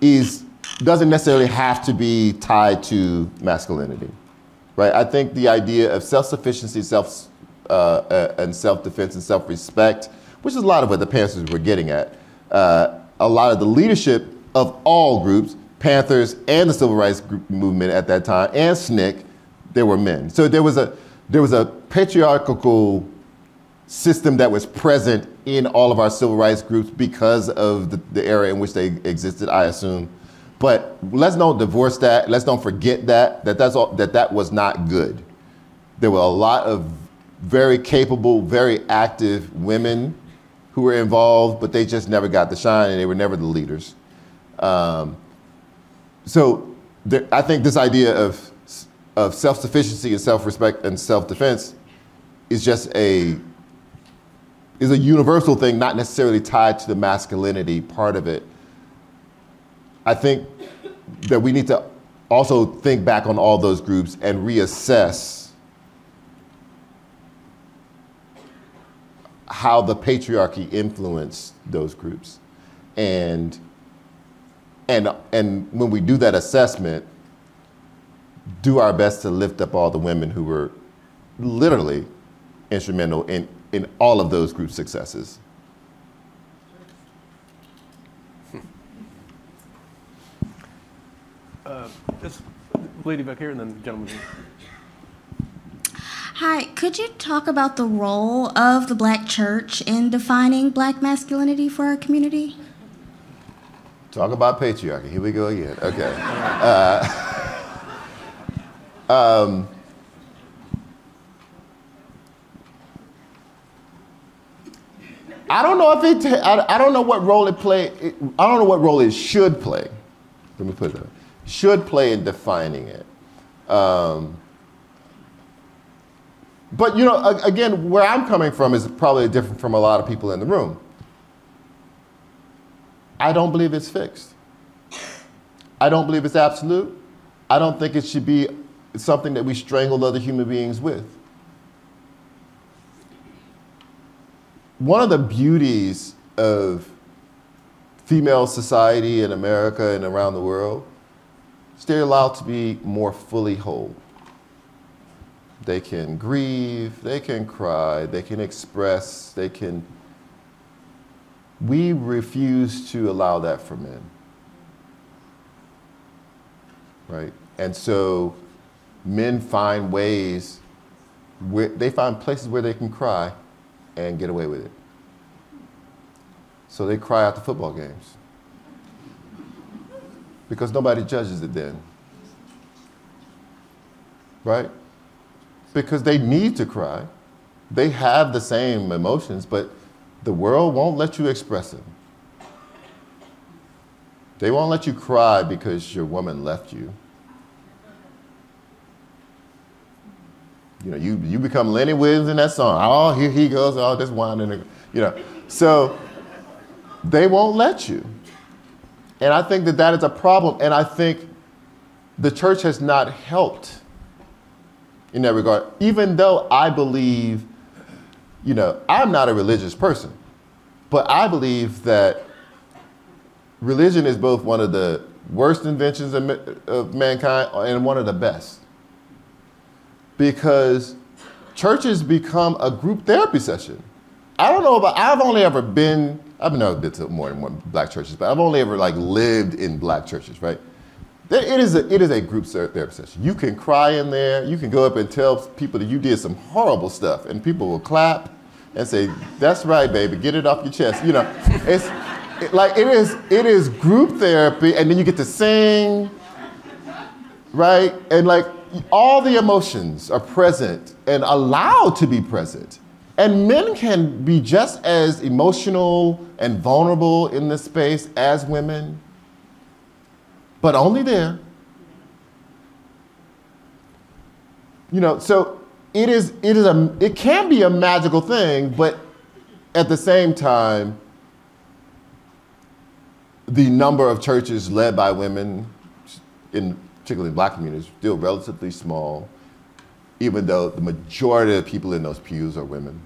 is doesn't necessarily have to be tied to masculinity right? I think the idea of self-sufficiency, self, uh, uh, and self-defense and self-respect, which is a lot of what the Panthers were getting at. Uh, a lot of the leadership of all groups, Panthers and the civil rights movement at that time, and SNCC, there were men. So there was a there was a patriarchal system that was present in all of our civil rights groups because of the, the era in which they existed, I assume. But let's don't divorce that. Let's don't forget that that that's all, that that was not good. There were a lot of very capable, very active women who were involved, but they just never got the shine, and they were never the leaders. Um, so there, I think this idea of of self-sufficiency and self-respect and self-defense is just a is a universal thing, not necessarily tied to the masculinity part of it. I think that we need to also think back on all those groups and reassess how the patriarchy influenced those groups. And, and, and when we do that assessment, do our best to lift up all the women who were literally instrumental in, in all of those group successes. Uh, this lady back here and then the gentleman. Hi, could you talk about the role of the black church in defining black masculinity for our community? Talk about patriarchy. Here we go again. Okay. [LAUGHS] Uh, [LAUGHS] um, I don't know if it. I, I don't know what role it play. It, I don't know what role it should play. Let me put it that. way. Should play in defining it. Um, but you know, again, where I'm coming from is probably different from a lot of people in the room. I don't believe it's fixed. I don't believe it's absolute. I don't think it should be something that we strangle other human beings with. One of the beauties of female society in America and around the world is they're allowed to be more fully whole. They can grieve, they can cry, they can express, they can we refuse to allow that for men. Right? And so men find ways, where, they find places where they can cry and get away with it. So they cry at the football games. Because nobody judges it then. Right? Because they need to cry. They have the same emotions, but the world won't let you express them. They won't let you cry because your woman left you. You know, you, you become Lenny Williams in that song. Oh, here he goes, all this whining. You know, so they won't let you. And I think that that is a problem. And I think the church has not helped in that regard, even though I believe you know, I'm not a religious person, but I believe that religion is both one of the worst inventions of, of mankind and one of the best. Because churches become a group therapy session. I don't know about, I've only ever been, I've never been to more than one black churches, but I've only ever like lived in black churches, right? It is, a, it is a group therapy session. You can cry in there. You can go up and tell people that you did some horrible stuff, and people will clap and say, "That's right, baby. Get it off your chest." You know, it's it, like it is. It is group therapy, and then you get to sing, right? And like all the emotions are present and allowed to be present. And men can be just as emotional and vulnerable in this space as women but only there. You know, so it is it is a it can be a magical thing, but at the same time, the number of churches led by women, in particularly in black communities, still relatively small, even though the majority of people in those pews are women.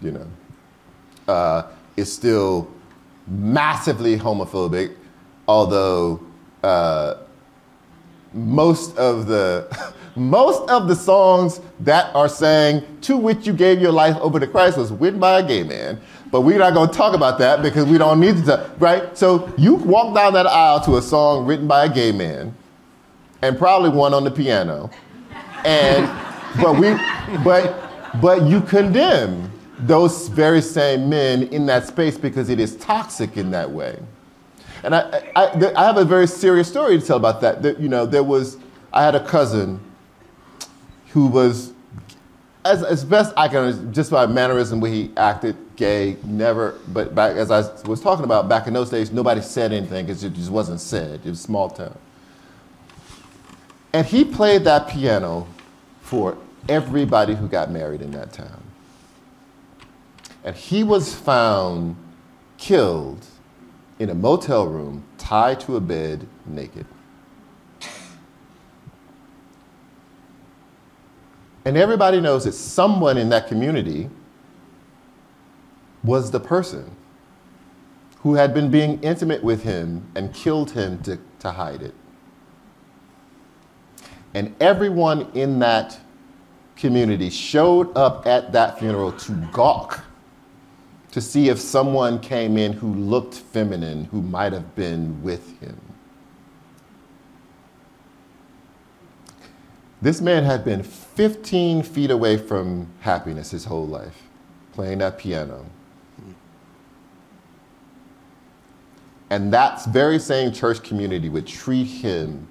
You know, uh, it's still massively homophobic, although uh, most of the [LAUGHS] most of the songs that are sang to which you gave your life over to Christ was written by a gay man. But we're not going to talk about that because we don't need to, right? So you walk down that aisle to a song written by a gay man, and probably one on the piano, and but we, but but you condemn those very same men in that space because it is toxic in that way. And I, I, I have a very serious story to tell about that. that. You know, there was, I had a cousin who was, as, as best I can, just by mannerism, where he acted gay, never, but back, as I was talking about, back in those days, nobody said anything because it just wasn't said. It was small town. And he played that piano for everybody who got married in that town. And he was found killed in a motel room, tied to a bed, naked. And everybody knows that someone in that community was the person who had been being intimate with him and killed him to, to hide it. And everyone in that community showed up at that funeral to gawk to see if someone came in who looked feminine, who might have been with him. This man had been 15 feet away from happiness his whole life, playing that piano. And that very same church community would treat him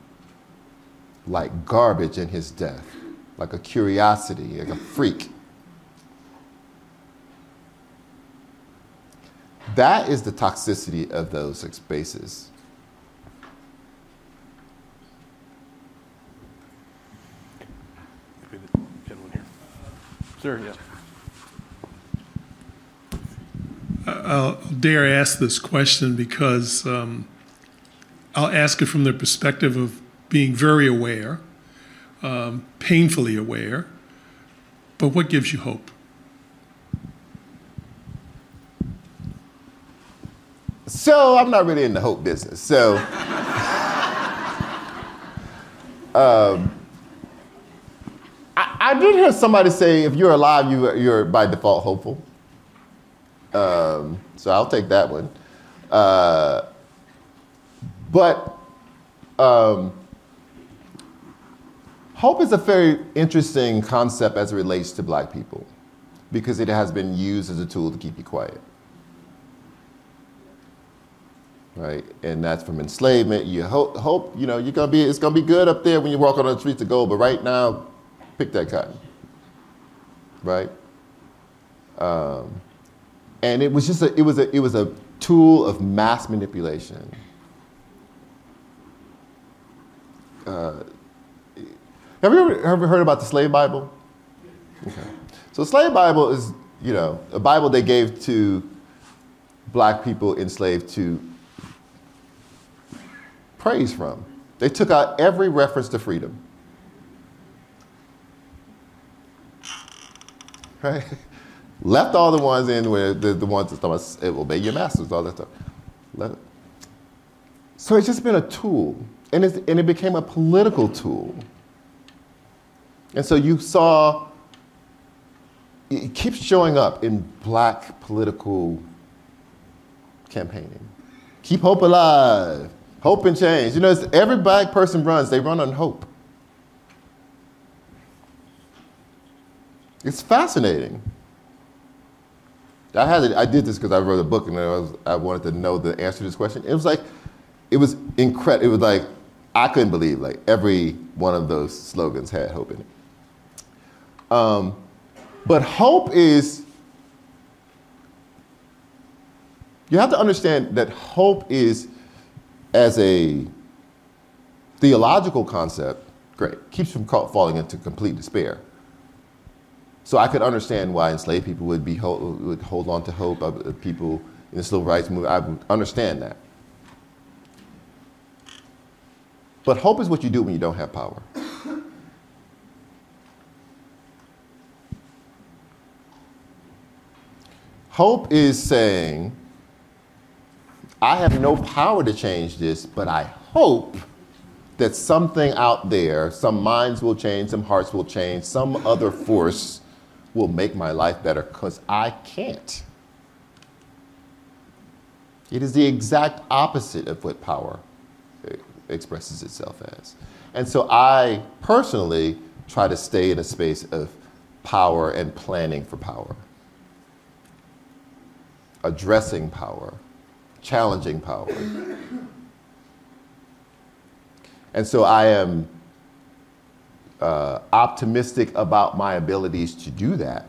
like garbage in his death, like a curiosity, like a freak. That is the toxicity of those spaces. Maybe the gentleman here. Sir, yes. I'll dare ask this question because um, I'll ask it from the perspective of being very aware, um, painfully aware. But what gives you hope? So I'm not really in the hope business. So, [LAUGHS] um, I, I did hear somebody say, if you're alive, you, you're by default hopeful. Um, so I'll take that one. Uh, but um, hope is a very interesting concept as it relates to black people because it has been used as a tool to keep you quiet. Right, and that's from enslavement. You hope, hope you know you're gonna be. It's gonna be good up there when you walk on the streets of gold. But right now, pick that cotton. Right. Um, and it was just a, it was a, it was a tool of mass manipulation. Uh, have you ever, ever heard about the slave Bible? Okay. So, slave Bible is, you know, a Bible they gave to black people enslaved to praise from. They took out every reference to freedom. Right? [LAUGHS] Left all the ones in where the, the ones that about obey your masters, all that stuff. It. So it's just been a tool, and, and it became a political tool. And so you saw it keeps showing up in black political campaigning. Keep hope alive, hope and change. You know, every black person runs, they run on hope. It's fascinating. I had it, I did this because I wrote a book and I, was, I wanted to know the answer to this question. It was like, it was incredible. It was like, I couldn't believe like every one of those slogans had hope in it. Um, but hope is, you have to understand that hope is, as a theological concept, great, keeps from falling into complete despair. So I could understand why enslaved people would, be, would hold on to hope, uh, people in the civil rights movement, I would understand that. But hope is what you do when you don't have power. Hope is saying, I have no power to change this, but I hope that something out there, some minds will change, some hearts will change, some other force will make my life better because I can't. It is the exact opposite of what power eh, expresses itself as. And so I personally try to stay in a space of power and planning for power addressing power, challenging power. And so I am uh, optimistic about my abilities to do that,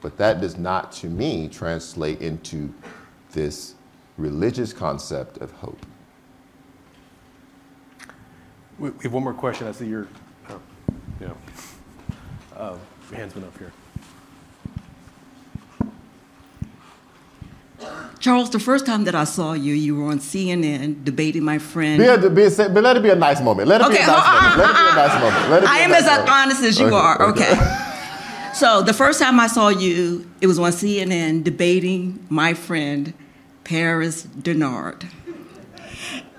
but that does not, to me, translate into this religious concept of hope. We have one more question. I see your, oh, yeah. Uh, been up here. Charles, the first time that I saw you, you were on CNN debating my friend. Be a, be a, but let it be a nice moment. Let it okay, be a nice uh, uh, moment. Let it be a uh, uh, nice moment. Let it be I am nice as moment. honest as you Okay, are. okay. Okay. so the first time I saw you, it was on CNN debating my friend Paris Dennard,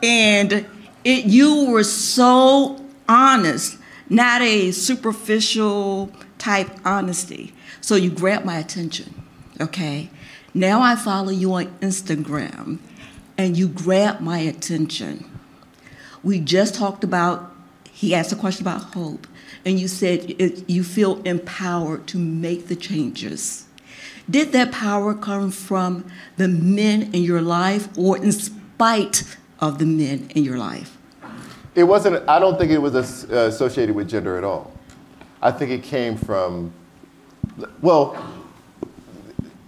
and it, you were so honest, not a superficial type honesty. So you grabbed my attention. Okay. Now I follow you on Instagram and you grab my attention. We just talked about he asked a question about hope, and you said it, you feel empowered to make the changes. Did that power come from the men in your life or in spite of the men in your life? It wasn't, I don't think it was uh, associated with gender at all. I think it came from, well,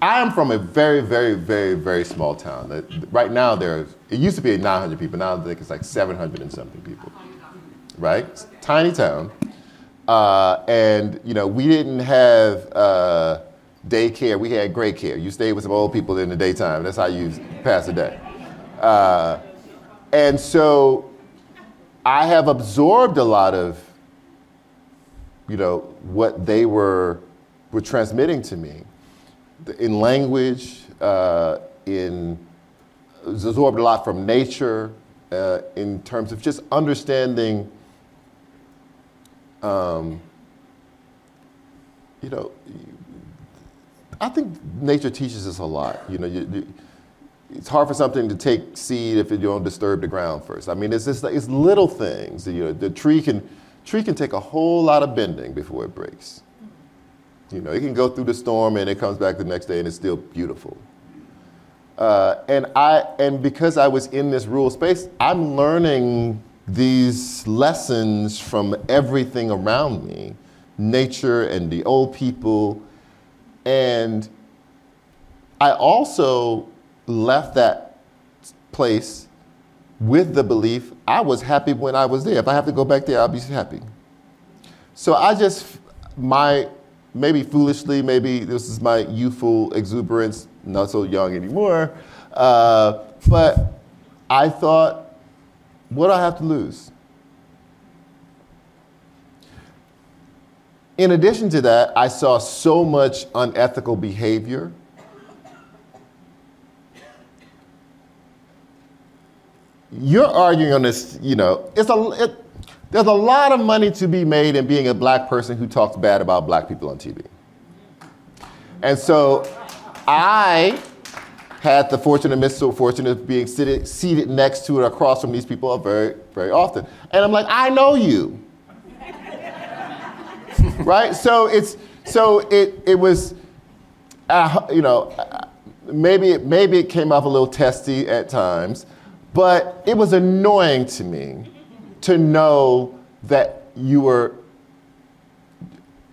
I am from a very, very, very, very small town. Right now, there it used to be 900 people. Now I think it's like 700 and something people. Right, tiny town, uh, and you know we didn't have uh, daycare. We had great care. You stayed with some old people in the daytime. That's how you pass the day. Uh, and so I have absorbed a lot of, you know, what they were were transmitting to me in language, uh, in absorbed a lot from nature, uh, in terms of just understanding, um, you know, I think nature teaches us a lot. You know, you, you, it's hard for something to take seed if you don't disturb the ground first. I mean, it's just it's little things. You know, the tree can tree can take a whole lot of bending before it breaks. You know, it can go through the storm and it comes back the next day and it's still beautiful. Uh, and I and because I was in this rural space, I'm learning these lessons from everything around me, nature and the old people, and I also left that place with the belief I was happy when I was there. If I have to go back there, I'll be happy. So I just my maybe foolishly, maybe this is my youthful exuberance, not so young anymore. Uh, but I thought, what do I have to lose? In addition to that, I saw so much unethical behavior. You're arguing on this, you know, it's a, it, there's a lot of money to be made in being a black person who talks bad about black people on TV. And so I had the fortune and misfortune of being seated, seated next to or across from these people very, very often. And I'm like, I know you. [LAUGHS] right? So it's so it it was, uh, you know, maybe it, maybe it came off a little testy at times, but it was annoying to me to know that you were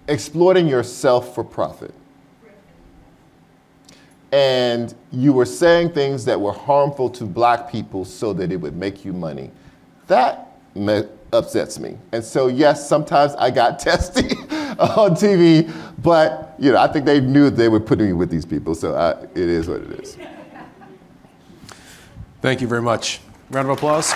exploiting yourself for profit. And you were saying things that were harmful to black people so that it would make you money. That upsets me. And so, yes, sometimes I got [LAUGHS] testy on TV, but you know, I think they knew they were putting me with these people, so I, it is what it is. Thank you very much. Round of applause.